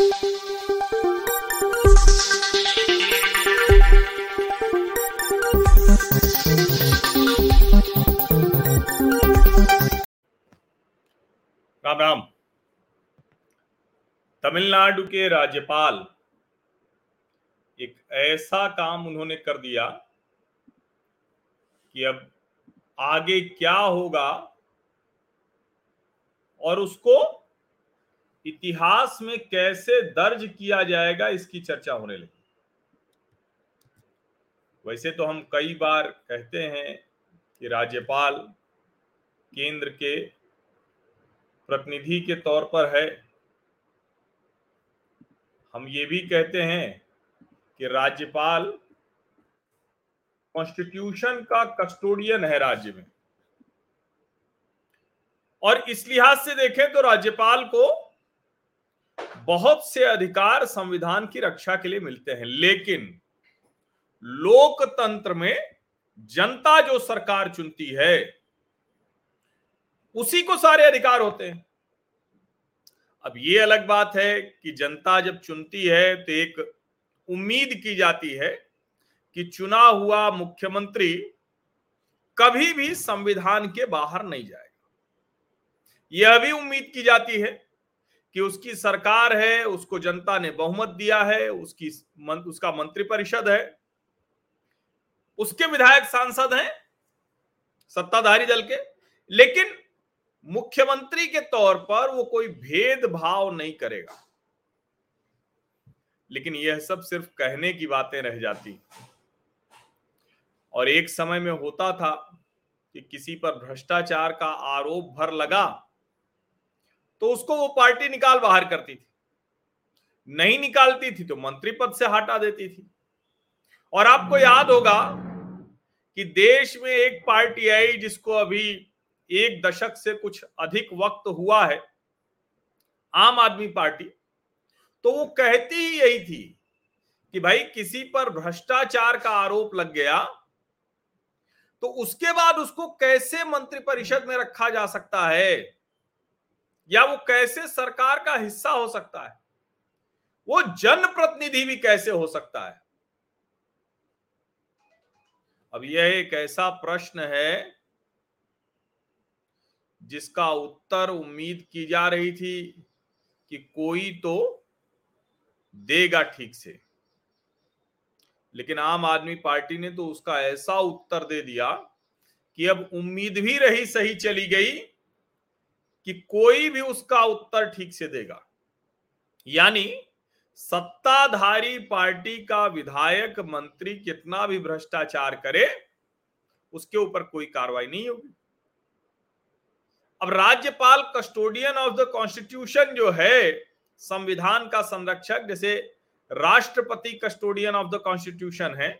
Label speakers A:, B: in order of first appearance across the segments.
A: राम राम तमिलनाडु के राज्यपाल, एक ऐसा काम उन्होंने कर दिया कि अब आगे क्या होगा और उसको इतिहास में कैसे दर्ज किया जाएगा इसकी चर्चा होने लगी। वैसे तो हम कई बार कहते हैं कि राज्यपाल केंद्र के प्रतिनिधि के तौर पर है। हम ये भी कहते हैं कि राज्यपाल कॉन्स्टिट्यूशन का कस्टोडियन है राज्य में। और इस लिहाज से देखें तो राज्यपाल को बहुत से अधिकार संविधान की रक्षा के लिए मिलते हैं, लेकिन लोकतंत्र में जनता जो सरकार चुनती है, उसी को सारे अधिकार होते हैं। अब ये अलग बात है कि जनता जब चुनती है तो एक उम्मीद की जाती है कि चुना हुआ मुख्यमंत्री कभी भी संविधान के बाहर नहीं जाएगा। यह भी उम्मीद की जाती है कि उसकी सरकार है उसको जनता ने बहुमत दिया है उसकी मन, उसका मंत्रिपरिषद है। उसके विधायक सांसद हैं सत्ताधारी दल के लेकिन मुख्यमंत्री के तौर पर वो कोई भेदभाव नहीं करेगा। लेकिन यह सब सिर्फ़ कहने की बातें रह जाती। और एक समय में होता था कि किसी पर भ्रष्टाचार का आरोप भर लगा तो उसको वो पार्टी निकाल बाहर करती थी। नहीं निकालती थी तो मंत्री पद से हटा देती थी। और आपको याद होगा कि देश में एक पार्टी आई जिसको अभी एक दशक से कुछ अधिक वक्त हुआ है, आम आदमी पार्टी। तो वो कहती ही यही थी कि भाई किसी पर भ्रष्टाचार का आरोप लग गया तो उसके बाद उसको कैसे मंत्रिपरिषद में रखा जा सकता है? या वो कैसे सरकार का हिस्सा हो सकता है? वो जनप्रतिनिधि भी कैसे हो सकता है? अब यह एक ऐसा प्रश्न है जिसका उत्तर उम्मीद की जा रही थी कि कोई तो देगा ठीक से। लेकिन आम आदमी पार्टी ने तो उसका ऐसा उत्तर दे दिया कि अब उम्मीद भी रही सही चली गई कि कोई भी उसका उत्तर ठीक से देगा। यानी सत्ताधारी पार्टी का विधायक, मंत्री कितना भी भ्रष्टाचार करे, उसके ऊपर कोई कार्रवाई नहीं होगी। अब राज्यपाल कस्टोडियन ऑफ़ द कॉन्स्टिट्यूशन जो है, संविधान का संरक्षक, जैसे राष्ट्रपति कस्टोडियन ऑफ़ द कॉन्स्टिट्यूशन है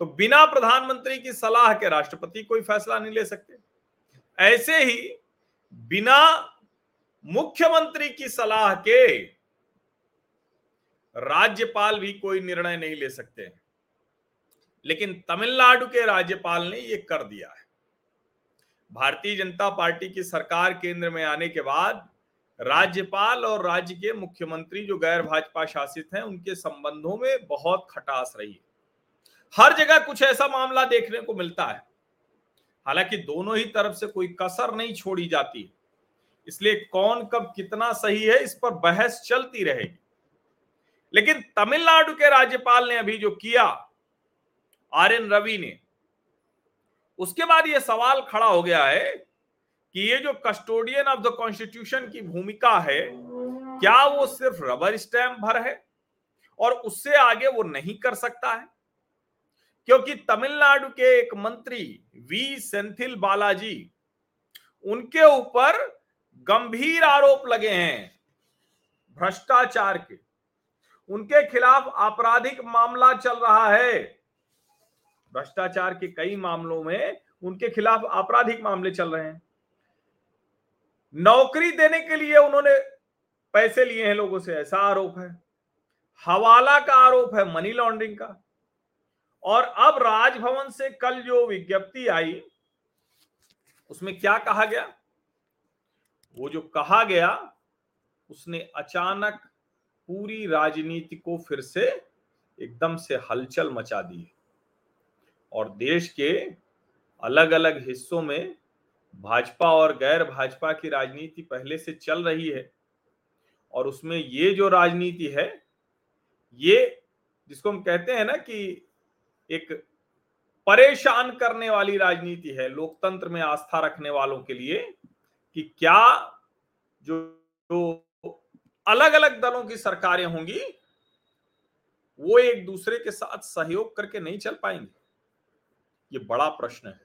A: तो बिना प्रधानमंत्री की सलाह के राष्ट्रपति कोई फैसला नहीं ले सकते। ऐसे ही बिना मुख्यमंत्री की सलाह के राज्यपाल भी कोई निर्णय नहीं ले सकते। लेकिन तमिलनाडु के राज्यपाल ने यह कर दिया है। भारतीय जनता पार्टी की सरकार केंद्र में आने के बाद राज्यपाल और राज्य के मुख्यमंत्री जो गैर भाजपा शासित हैं, उनके संबंधों में बहुत खटास रही है। हर जगह कुछ ऐसा मामला देखने को मिलता है। हालाँकि दोनों ही तरफ़ से कोई कसर नहीं छोड़ी जाती। इसलिए कौन कब कितना सही है, इस पर बहस चलती रहेगी। लेकिन तमिलनाडु के राज्यपाल ने अभी जो किया, आर एन रवि ने, उसके बाद यह सवाल खड़ा हो गया है कि ये जो कस्टोडियन ऑफ़ द कॉन्स्टिट्यूशन की भूमिका है, क्या वो सिर्फ़ रबर स्टैम्प भर है और उससे आगे वो नहीं कर सकता है? क्योंकि तमिलनाडु के एक मंत्री वी. सेंथिल बालाजी, उनके ऊपर गंभीर आरोप लगे हैं भ्रष्टाचार के। उनके खिलाफ आपराधिक मामला चल रहा है। भ्रष्टाचार के कई मामलों में उनके खिलाफ आपराधिक मामले चल रहे हैं। नौकरी देने के लिए उन्होंने पैसे लिए हैं लोगों से, ऐसा आरोप है। हवाला का आरोप है मनी लॉन्ड्रिंग का। और अब राजभवन से कल जो विज्ञप्ति आई, उसमें क्या कहा गया? वो जो कहा गया, उसने अचानक पूरी राजनीति को फिर से एकदम से हलचल मचा दी और देश के अलग अलग हिस्सों में भाजपा और गैर भाजपा की राजनीति पहले से चल रही है। और उसमें ये जो राजनीति है, ये जिसको हम कहते हैं ना कि एक परेशान करने वाली राजनीति है लोकतंत्र में आस्था रखने वालों के लिए कि क्या जो, जो अलग अलग दलों की सरकारें होंगी वो एक दूसरे के साथ सहयोग करके नहीं चल पाएँगे? ये बड़ा प्रश्न है।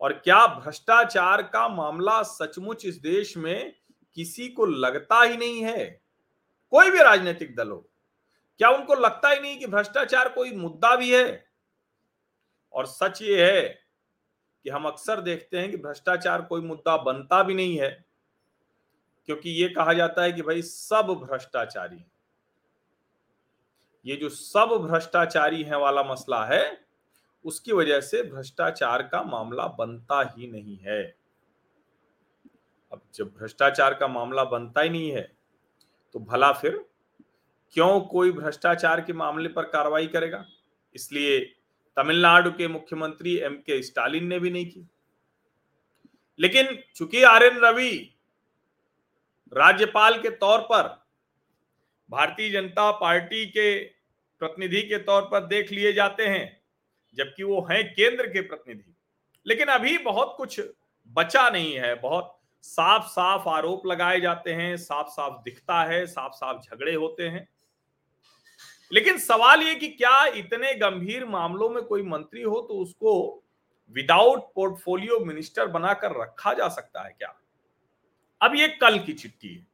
A: और क्या भ्रष्टाचार का मामला सचमुच इस देश में किसी को लगता ही नहीं है? कोई भी राजनीतिक दल हो। क्या उनको लगता ही नहीं कि भ्रष्टाचार कोई मुद्दा भी है? और सच ये है कि हम अक्सर देखते हैं कि भ्रष्टाचार कोई मुद्दा बनता भी नहीं है, क्योंकि ये कहा जाता है कि भाई सब भ्रष्टाचारी ये जो सब भ्रष्टाचारी है वाला मसला है, उसकी वजह से भ्रष्टाचार का मामला बनता ही नहीं है। अब जब भ्रष्टाचार का मामला बनता ही नहीं है तो भला फिर क्यों कोई भ्रष्टाचार के मामले पर कार्रवाई करेगा? इसलिए तमिलनाडु के मुख्यमंत्री एम के स्टालिन ने भी नहीं की। लेकिन चूँकि आर एन रवि राज्यपाल के तौर पर भारतीय जनता पार्टी के प्रतिनिधि के तौर पर देख लिए जाते हैं, जबकि वो हैं केंद्र के प्रतिनिधि, लेकिन अभी बहुत कुछ बचा नहीं है। बहुत साफ़ साफ़ आरोप लगाए जाते हैं साफ़ साफ़ दिखता है साफ़ साफ़ झगड़े होते हैं। लेकिन सवाल ये कि क्या इतने गंभीर मामलों में कोई मंत्री हो तो उसको विदाउट पोर्टफोलियो मिनिस्टर बनाकर रखा जा सकता है क्या? अब ये कल की चिट्ठी है,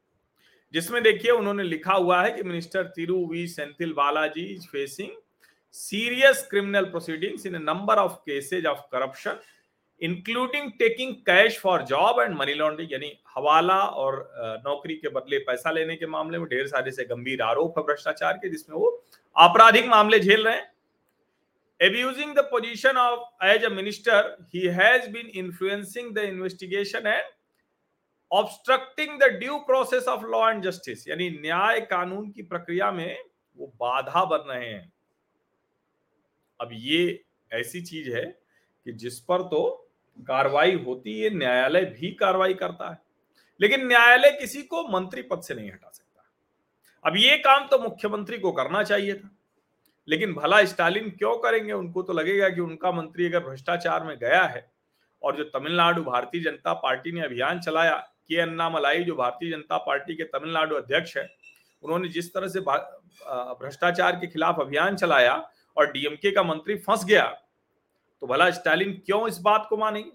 A: जिसमें देखिए उन्होंने लिखा हुआ है कि minister Thiru V Senthil Balaji is facing serious criminal proceedings in number of cases of corruption including taking cash for job and money laundering यानी हवाला और नौकरी के बदले पैसा लेने के मामले में ढेर सारे से गंभीर आरोप है भ्रष्टाचार के, जिसमें वो आपराधिक मामले झेल रहे हैं। Abusing the position of, as a minister, he has been influencing the investigation and obstructing the due process of law and justice. यानी न्याय कानून की प्रक्रिया में वो बाधा बन रहे हैं। अब ये ऐसी चीज़ है कि जिस पर तो कार्रवाई होती है, न्यायालय भी कार्रवाई करता है। लेकिन न्यायालय किसी को मंत्री पद से नहीं हटा सकता। अब ये काम तो मुख्यमंत्री को करना चाहिए था। लेकिन भला स्टालिन क्यों करेंगे? उनको तो लगेगा कि उनका मंत्री अगर भ्रष्टाचार में गया है और जो तमिलनाडु भारतीय जनता पार्टी ने अभियान चलाया, के अन्नामलाई जो भारतीय जनता पार्टी के तमिलनाडु अध्यक्ष है, उन्होंने जिस तरह से भ्रष्टाचार के खिलाफ अभियान चलाया और डीएमके का मंत्री फंस गया तो भला स्टालिन क्यों इस बात को मानेंगे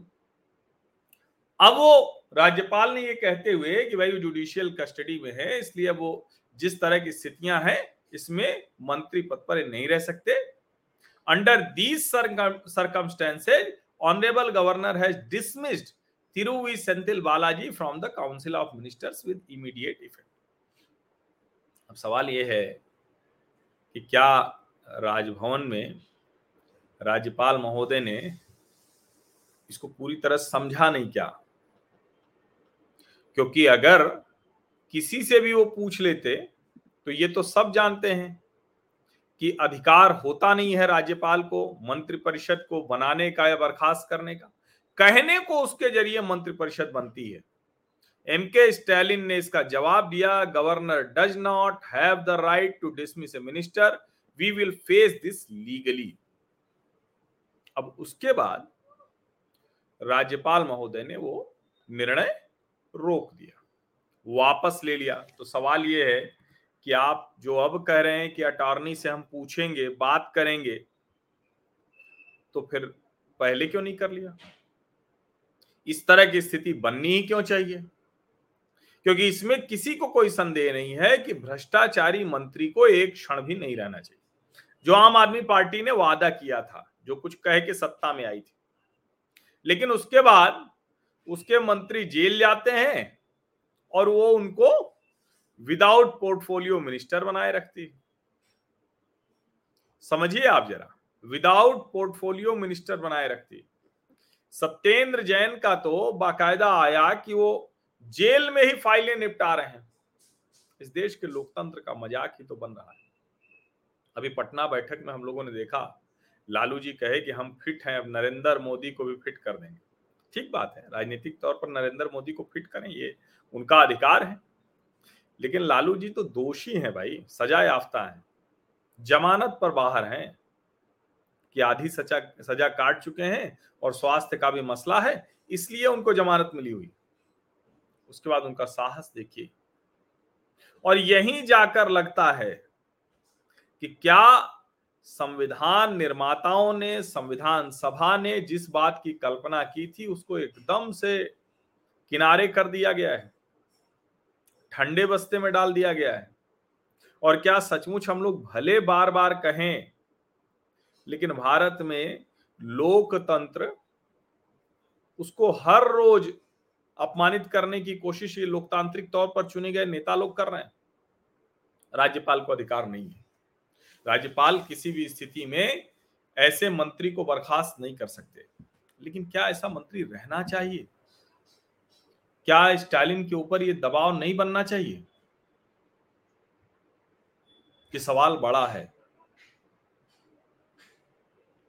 A: अब वो राज्यपाल ने ये कहते हुए कि भाई जुडिशियल कस्टडी में है, इसलिए वो जिस तरह की स्थितियाँ हैं, इसमें मंत्री पद पर नहीं रह सकते। Under these circumstances honourable governor has dismissed Thiru V Senthil Balaji from the council of ministers with immediate effect अब सवाल यह है कि क्या राजभवन में राज्यपाल महोदय ने इसको पूरी तरह समझा नहीं क्या? क्योंकि अगर किसी से भी वो पूछ लेते तो ये तो सब जानते हैं कि अधिकार होता नहीं है राज्यपाल को मंत्रिपरिषद को बनाने का या बर्खास्त करने का। कहने को उसके ज़रिए मंत्रिपरिषद बनती है। एम के स्टैलिन ने इसका जवाब दिया governor does not have the right to dismiss a minister we will face this legally अब उसके बाद राज्यपाल महोदय ने वो निर्णय रोक दिया, वापस ले लिया। तो सवाल ये है कि आप जो अब कह रहे हैं कि अटॉर्नी से हम पूछेंगे, बात करेंगे तो फिर पहले क्यों नहीं कर लिया? इस तरह की स्थिति बननी ही क्यों चाहिए? क्योंकि इसमें किसी को कोई संदेह नहीं है कि भ्रष्टाचारी मंत्री को एक क्षण भी नहीं रहना चाहिए। जो आम आदमी पार्टी ने वादा किया था जो कुछ कह के सत्ता में आई थी। लेकिन उसके बाद उसके मंत्री जेल जाते हैं और वो उनको विदाउट पोर्टफोलियो मिनिस्टर बनाए रखती समझिए आप जरा विदाउट पोर्टफोलियो मिनिस्टर बनाए रखती सत्येंद्र जैन का तो बाकायदा आया कि वो जेल में ही फाइलें निपटा रहे हैं। इस देश के लोकतंत्र का मज़ाक ही तो बन रहा है। अभी पटना बैठक में हम लोगों ने देखा लालू जी कहे कि हम फिट हैं, अब नरेंद्र मोदी को भी फिट कर देंगे। ठीक बात है, राजनीतिक तौर पर नरेंद्र मोदी को फिट करें, ये उनका अधिकार है। लेकिन लालू जी तो दोषी हैं भाई, सजा याफ्ता है, जमानत पर बाहर हैं कि आधी सजा सजा काट चुके हैं और स्वास्थ्य का भी मसला है, इसलिए उनको जमानत मिली हुई। उसके बाद उनका साहस देखिए। और यहीं जाकर लगता है कि क्या संविधान निर्माताओं ने, संविधान सभा ने जिस बात की कल्पना की थी, उसको एकदम से किनारे कर दिया गया है। ठंडे बस्ते में डाल दिया गया है। और क्या सचमुच हम लोग भले बार बार कहें, लेकिन भारत में लोकतंत्र उसको हर रोज अपमानित करने की कोशिश ये लोकतांत्रिक तौर पर चुने गए नेता लोग कर रहे हैं। राज्यपाल को अधिकार नहीं है। राज्यपाल किसी भी स्थिति में ऐसे मंत्री को बर्खास्त नहीं कर सकते। लेकिन क्या ऐसा मंत्री रहना चाहिए? क्या स्टालिन के ऊपर ये दबाव नहीं बनना चाहिए? कि सवाल बड़ा है।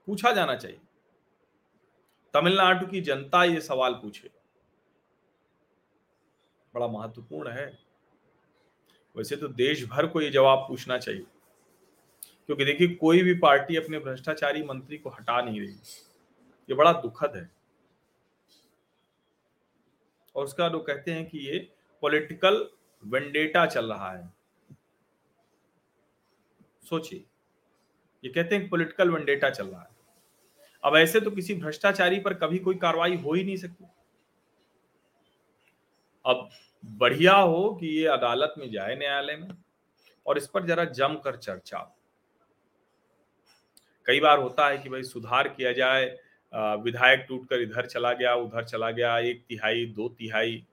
A: पूछा जाना चाहिए। तमिलनाडु की जनता ये सवाल पूछे। बड़ा महत्वपूर्ण है। वैसे तो देश भर को ये जवाब पूछना चाहिए। क्योंकि देखिए, कोई भी पार्टी अपने भ्रष्टाचारी मंत्री को हटा नहीं रही। ये बड़ा दुखद है। और उसका लोग कहते हैं कि ये पॉलिटिकल वेंडेटा चल रहा है। सोचिए, ये कहते हैं पॉलिटिकल वेंडेटा चल रहा है। अब ऐसे तो किसी भ्रष्टाचारी पर कभी कोई कार्रवाई हो ही नहीं सकती। अब बढ़िया हो कि ये अदालत में जाए न्यायालय में और इस पर जरा जमकर चर्चा कई बार होता है कि भाई सुधार किया जाए विधायक टूटकर इधर चला गया, उधर चला गया, एक तिहाई, दो तिहाई।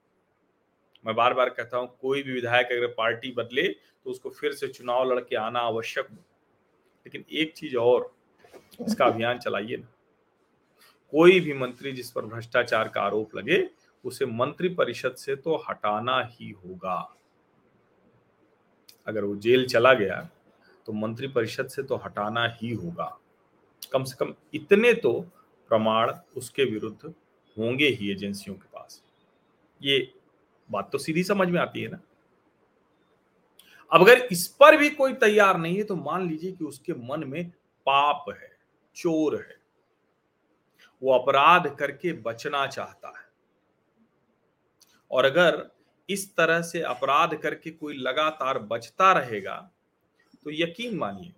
A: मैं बार बार कहता हूँ, कोई भी विधायक अगर पार्टी बदले तो उसको फिर से चुनाव लड़के आना आवश्यक हो। लेकिन एक चीज़ और, इसका अभियान चलाइए ना। कोई भी मंत्री जिस पर भ्रष्टाचार का आरोप लगे, उसे मंत्री परिषद से तो हटाना ही होगा। अगर वो जेल चला गया तो मंत्री परिषद से तो हटाना ही होगा। कम से कम इतने तो प्रमाण उसके विरुद्ध होंगे ही एजेंसियों के पास। ये बात तो सीधी समझ में आती है ना? अब अगर इस पर भी कोई तैयार नहीं है तो मान लीजिए कि उसके मन में पाप है, चोर है, वो अपराध करके बचना चाहता है। और अगर इस तरह से अपराध करके कोई लगातार बचता रहेगा तो यकीन मानिए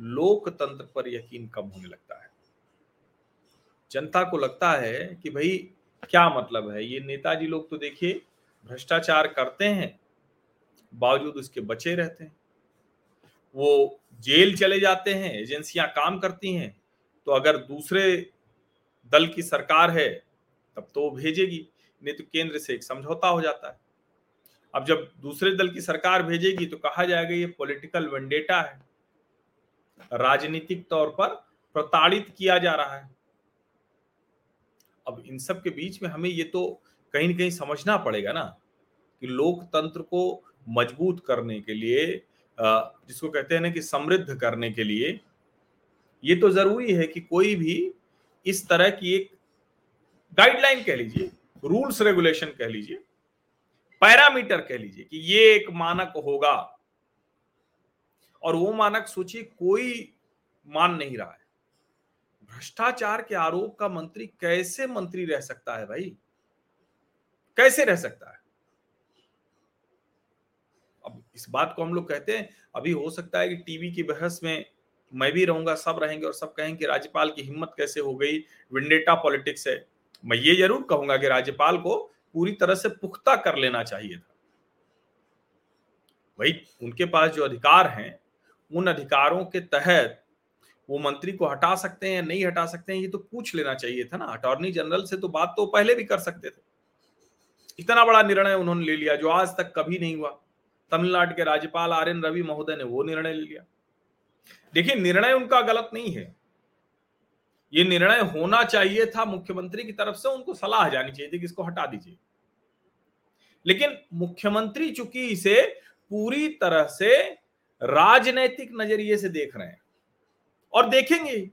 A: लोकतंत्र पर यकीन कम होने लगता है। जनता को लगता है कि भाई, क्या मतलब है? ये नेताजी लोग तो देखिए, भ्रष्टाचार करते हैं, बावजूद उसके बचे रहते हैं। वो जेल चले जाते हैं, एजेंसियाँ काम करती हैं तो अगर दूसरे दल की सरकार है, तब तो वो भेजेगी, नहीं तो केंद्र से एक समझौता हो जाता है। अब जब दूसरे दल की सरकार भेजेगी तो कहा जाएगा ये पॉलिटिकल वेंडेटा है। राजनीतिक तौर पर प्रताड़ित किया जा रहा है। अब इन सब के बीच में हमें ये तो कहीं ना कहीं समझना पड़ेगा ना कि लोकतंत्र को मज़बूत करने के लिए जिसको कहते हैं ना कि समृद्ध करने के लिए, ये तो ज़रूरी है कि कोई भी इस तरह की एक गाइडलाइन कह लीजिए रूल्स रेगुलेशन कह लीजिए पैरामीटर कह लीजिए कि ये एक मानक होगा। और वो मानक सोचिए कोई मान नहीं रहा है। भ्रष्टाचार के आरोप का मंत्री कैसे मंत्री रह सकता है भाई? कैसे रह सकता है? अब इस बात को हम लोग कहते हैं, अभी हो सकता है कि टीवी की बहस में मैं भी रहूँगा, सब रहेंगे और सब कहेंगे राज्यपाल की हिम्मत कैसे हो गई, विंडेटा पॉलिटिक्स है। मैं ये ज़रूर कहूँगा कि राज्यपाल को पूरी तरह से पुख्ता कर लेना चाहिए था। भाई, उनके पास जो अधिकार हैं उन अधिकारों के तहत वो मंत्री को हटा सकते हैं, नहीं हटा सकते हैं, ये तो पूछ लेना चाहिए था ना। अटॉर्नी जनरल से तो बात तो पहले भी कर सकते थे। इतना बड़ा निर्णय उन्होंने ले लिया, जो आज तक कभी नहीं हुआ। तमिलनाडु के राज्यपाल आर एन रवि महोदय ने वो निर्णय ले लिया। देखिए, निर्णय उनका गलत नहीं है। ये निर्णय होना चाहिए था मुख्यमंत्री की तरफ़ से, उनको सलाह जानी चाहिए थी कि इसको हटा दीजिए। लेकिन मुख्यमंत्री चूँकि इसे पूरी तरह से राजनैतिक नज़रिए से देख रहे हैं। और देखेंगे,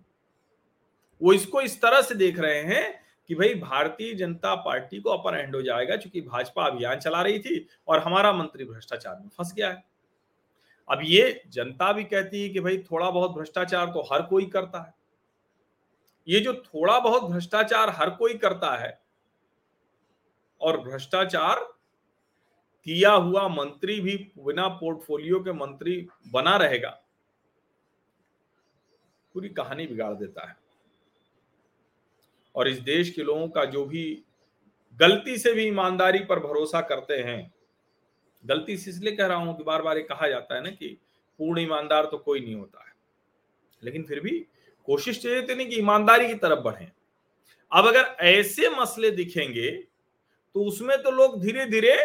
A: वो इसको इस तरह से देख रहे हैं कि भाई भारतीय जनता पार्टी को अपर हैंड हो जाएगा क्योंकि भाजपा अभियान चला रही थी और हमारा मंत्री भ्रष्टाचार में फंस गया है। अब ये जनता भी कहती है कि भाई थोड़ा बहुत भ्रष्टाचार तो हर कोई करता है। ये जो थोड़ा बहुत भ्रष्टाचार हर कोई करता है और भ्रष्टाचार किया हुआ मंत्री भी बिना पोर्टफोलियो के मंत्री बना रहेगा। पूरी कहानी बिगाड़ देता है। और इस देश के लोगों का जो भी गलती से भी ईमानदारी पर भरोसा करते हैं, गलती से इसलिए कह रहा हूँ कि बार बार ये कहा जाता है ना कि पूर्ण ईमानदार तो कोई नहीं होता है। लेकिन फिर भी कोशिश चाहिए तो नहीं कि ईमानदारी की तरफ़ बढ़े। अब अगर ऐसे मसले दिखेंगे तो उसमें तो लोग धीरे धीरे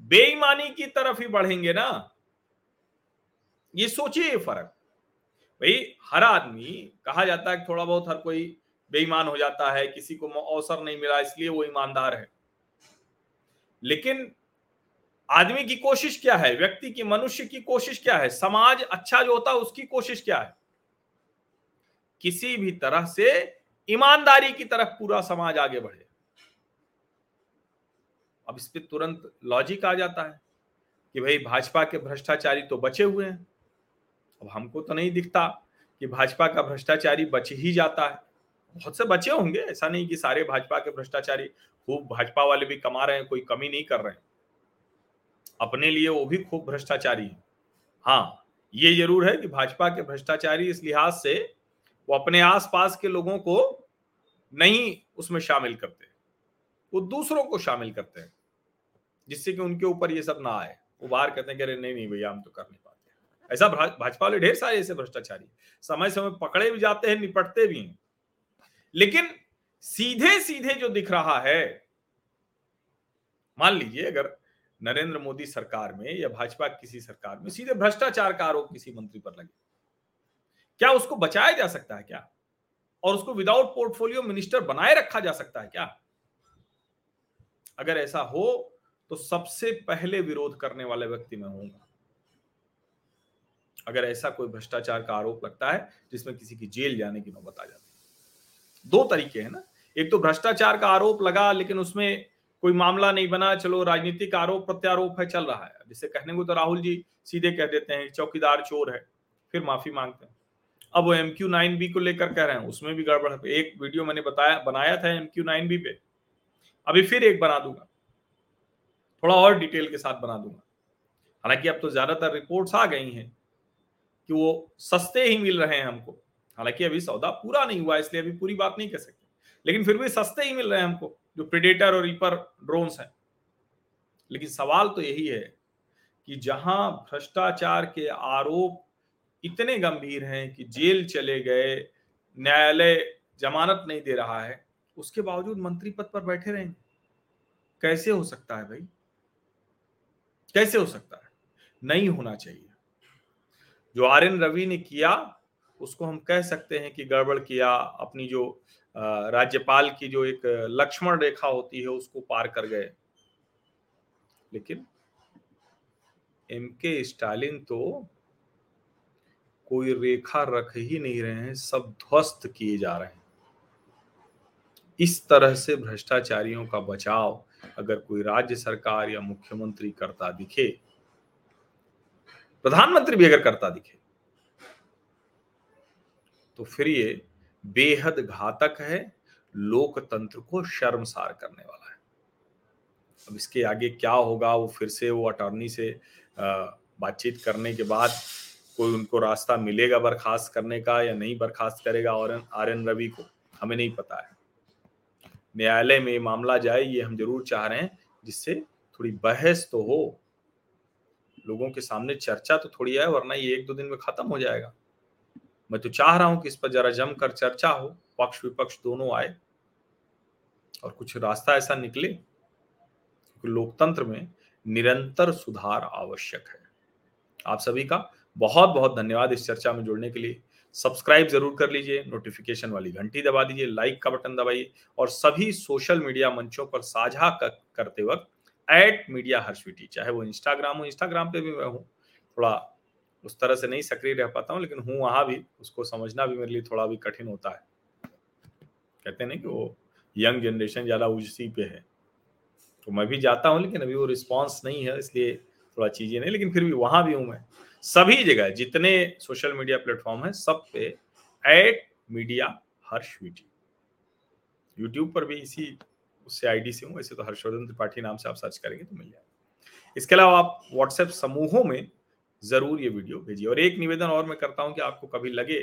A: बेईमानी की तरफ़ ही बढ़ेंगे ना? ये सोचिए फ़र्क। भाई, हर आदमी, कहा जाता है थोड़ा बहुत हर कोई बेईमान हो जाता है, किसी को अवसर नहीं मिला, इसलिए वो ईमानदार है। लेकिन आदमी की कोशिश क्या है? व्यक्ति की, मनुष्य की कोशिश क्या है? समाज अच्छा जो होता है, उसकी कोशिश क्या है? किसी भी तरह से ईमानदारी की तरफ़ पूरा समाज आगे बढ़े। अब इस पर तुरंत लॉजिक आ जाता है कि भाई भाजपा के भ्रष्टाचारी तो बचे हुए हैं। अब हमको तो नहीं दिखता कि भाजपा का भ्रष्टाचारी बच ही जाता है। बहुत से बचे होंगे, ऐसा नहीं कि सारे भाजपा के भ्रष्टाचारी खूब भाजपा वाले भी कमा रहे हैं, कोई कमी नहीं कर रहे हैं। अपने लिए वो भी खूब भ्रष्टाचारी है। हाँ ये ज़रूर है कि भाजपा के भ्रष्टाचारी इस लिहाज से वो अपने आसपास के लोगों को नहीं उसमें शामिल करते, वो दूसरों को शामिल करते हैं। जिससे कि उनके ऊपर ये सब ना आए। वो बाहर कहते हैं कि, अरे, नहीं नहीं भैया, हम तो कर नहीं पाते ऐसा भाजपा वाले ढेर सारे ऐसे भ्रष्टाचारी समय समय पकड़े भी जाते हैं, निपटते भी हैं। लेकिन सीधे सीधे जो दिख रहा है, मान लीजिए अगर नरेंद्र मोदी सरकार में या भाजपा किसी सरकार में सीधे भ्रष्टाचार का आरोप किसी मंत्री पर लगे। क्या उसको बचाया जा सकता है क्या? और उसको विदाउट पोर्टफोलियो मिनिस्टर बनाए रखा जा सकता है क्या? अगर ऐसा हो तो सबसे पहले विरोध करने वाले व्यक्ति मैं होऊँगा अगर ऐसा कोई भ्रष्टाचार का आरोप लगता है, जिसमें किसी की जेल जाने की नौबत आ जाती दो तरीके हैं ना। एक तो भ्रष्टाचार का आरोप लगा, लेकिन उसमें कोई मामला नहीं बना, चलो राजनीतिक आरोप प्रत्यारोप है, चल रहा है। जिसे कहने को तो राहुल जी सीधे कह देते हैं, चौकीदार चोर है, फिर माफ़ी मांगते हैं। अब वो एम क्यू नाइन बी को लेकर कह रहे हैं, उसमें भी गड़बड़ है। एक वीडियो मैंने बताया, बनाया था एम क्यू नाइन बी पे। अभी फिर एक बना दूँगा। थोड़ा और डिटेल के साथ बना दूँगा। हालाँकि अब तो ज़्यादातर रिपोर्ट्स आ गई हैं कि वो सस्ते ही मिल रहे हैं हमको। हालाँकि अभी सौदा पूरा नहीं हुआ, इसलिए अभी पूरी बात नहीं कह सकते। लेकिन फिर भी सस्ते ही मिल रहे हैं हमको, जो प्रिडेटर और रीपर ड्रोन्स हैं। लेकिन सवाल तो यही है कि जहाँ भ्रष्टाचार के आरोप इतने गंभीर हैं कि जेल चले गए, न्यायालय जमानत नहीं दे रहा है, उसके बावजूद मंत्री पद पर बैठे रहेंगे। कैसे हो सकता है भाई? कैसे हो सकता है? नहीं होना चाहिए। जो आर एन रवि ने किया, उसको हम कह सकते हैं कि गड़बड़ किया, अपनी जो राज्यपाल की जो एक लक्ष्मण रेखा होती है, उसको पार कर गए। लेकिन एम के स्टालिन तो कोई रेखा रख ही नहीं रहे हैं, सब ध्वस्त किए जा रहे हैं। इस तरह से भ्रष्टाचारियों का बचाव अगर कोई राज्य सरकार या मुख्यमंत्री करता दिखे, प्रधानमंत्री भी अगर करता दिखे तो फिर ये बेहद घातक है, लोकतंत्र को शर्मसार करने वाला है। अब इसके आगे क्या होगा, वो फिर से वो अटॉर्नी से बातचीत करने के बाद कोई उनको रास्ता मिलेगा बर्खास्त करने का या नहीं बर्खास्त करेगा और आर एन रवि को? हमें नहीं पता है। न्यायालय में मामला जाए, ये हम ज़रूर चाह रहे हैं, जिससे थोड़ी बहस तो हो। लोगों के सामने चर्चा तो थोड़ी है, वरना ये एक दो दिन में खत्म हो जाएगा। मैं तो चाह रहा हूँ कि इस पर जरा जमकर चर्चा हो, पक्ष विपक्ष दोनों आए और कुछ रास्ता ऐसा निकले, क्योंकि लोकतंत्र में निरंतर सुधार आवश्यक है। आप सभी का बहुत बहुत धन्यवाद इस चर्चा में जुड़ने के लिए। सब्सक्राइब ज़रूर कर लीजिए नोटिफिकेशन वाली घंटी दबा दीजिए लाइक का बटन दबाइए और सभी सोशल मीडिया मंचों पर साझा करते वक्त एट मीडिया हर्षविटी चाहे वो इंस्टाग्राम हो इंस्टाग्राम पे भी मैं हूँ। थोड़ा उस तरह से नहीं सक्रिय रह पाता हूँ, लेकिन हूँ वहाँ भी, उसको समझना भी मेरे लिए थोड़ा भी कठिन होता है। कहते हैं ना कि वो यंग जनरेशन ज़्यादा उसी पे है। तो मैं भी जाता हूँ, लेकिन अभी वो रिस्पॉन्स नहीं है, इसलिए थोड़ा चीज़ें नहीं, लेकिन फिर भी वहाँ भी हूँ मैं। सभी जगह जितने सोशल मीडिया प्लेटफॉर्म है, सब पे at media Harsh Harshvity YouTube पर भी इसी, उससे आईडी से हूँ वैसे तो हर्षवर्धन त्रिपाठी नाम से आप सर्च करेंगे तो मिल जाएगा। इसके अलावा आप व्हाट्सएप समूहों में ज़रूर ये वीडियो भेजिए। और एक निवेदन और मैं करता हूँ कि आपको कभी लगे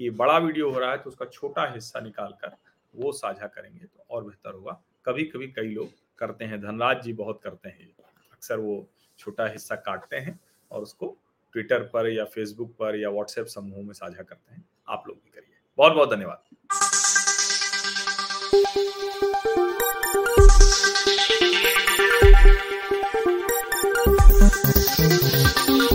A: कि बड़ा वीडियो हो रहा है तो उसका छोटा हिस्सा निकाल कर वो साझा करेंगे तो और बेहतर होगा। कभी कभी कई लोग करते हैं, धनराज जी बहुत करते हैं। अक्सर वो छोटा हिस्सा काटते हैं और उसको ट्विटर पर या फेसबुक पर या व्हाट्सएप समूह में साझा करते हैं। आप लोग भी करिए। बहुत बहुत धन्यवाद।